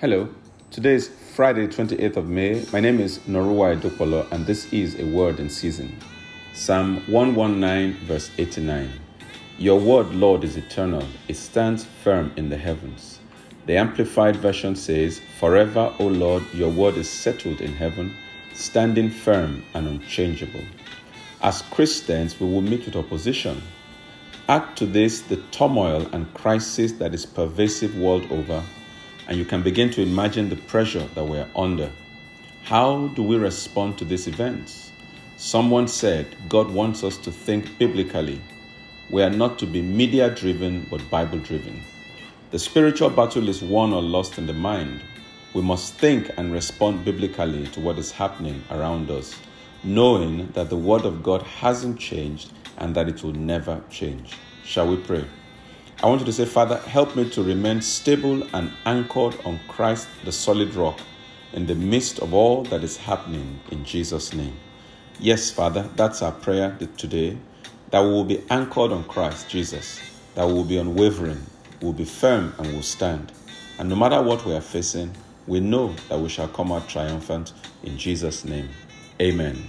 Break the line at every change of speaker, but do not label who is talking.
Hello, today is Friday, 28th of May. My name is Noruwa Edopolo, and this is a word in season. Psalm 119, verse 89. Your word, Lord, is eternal, it stands firm in the heavens. The Amplified Version says, Forever, O Lord, your word is settled in heaven, standing firm and unchangeable. As Christians, we will meet with opposition. Add to this the turmoil and crisis that is pervasive world over and you can begin to imagine the pressure that we're under. How do we respond to these events? Someone said God wants us to think biblically. We are not to be media driven, but Bible driven. The spiritual battle is won or lost in the mind. We must think and respond biblically to what is happening around us, knowing that the Word of God hasn't changed and that it will never change. Shall we pray? I want you to say, Father, help me to remain stable and anchored on Christ, the solid rock, in the midst of all that is happening in Jesus' name. Yes, Father, that's our prayer today that we will be anchored on Christ Jesus, that we will be unwavering, we will be firm, and will stand. And no matter what we are facing, we know that we shall come out triumphant in Jesus' name. Amen.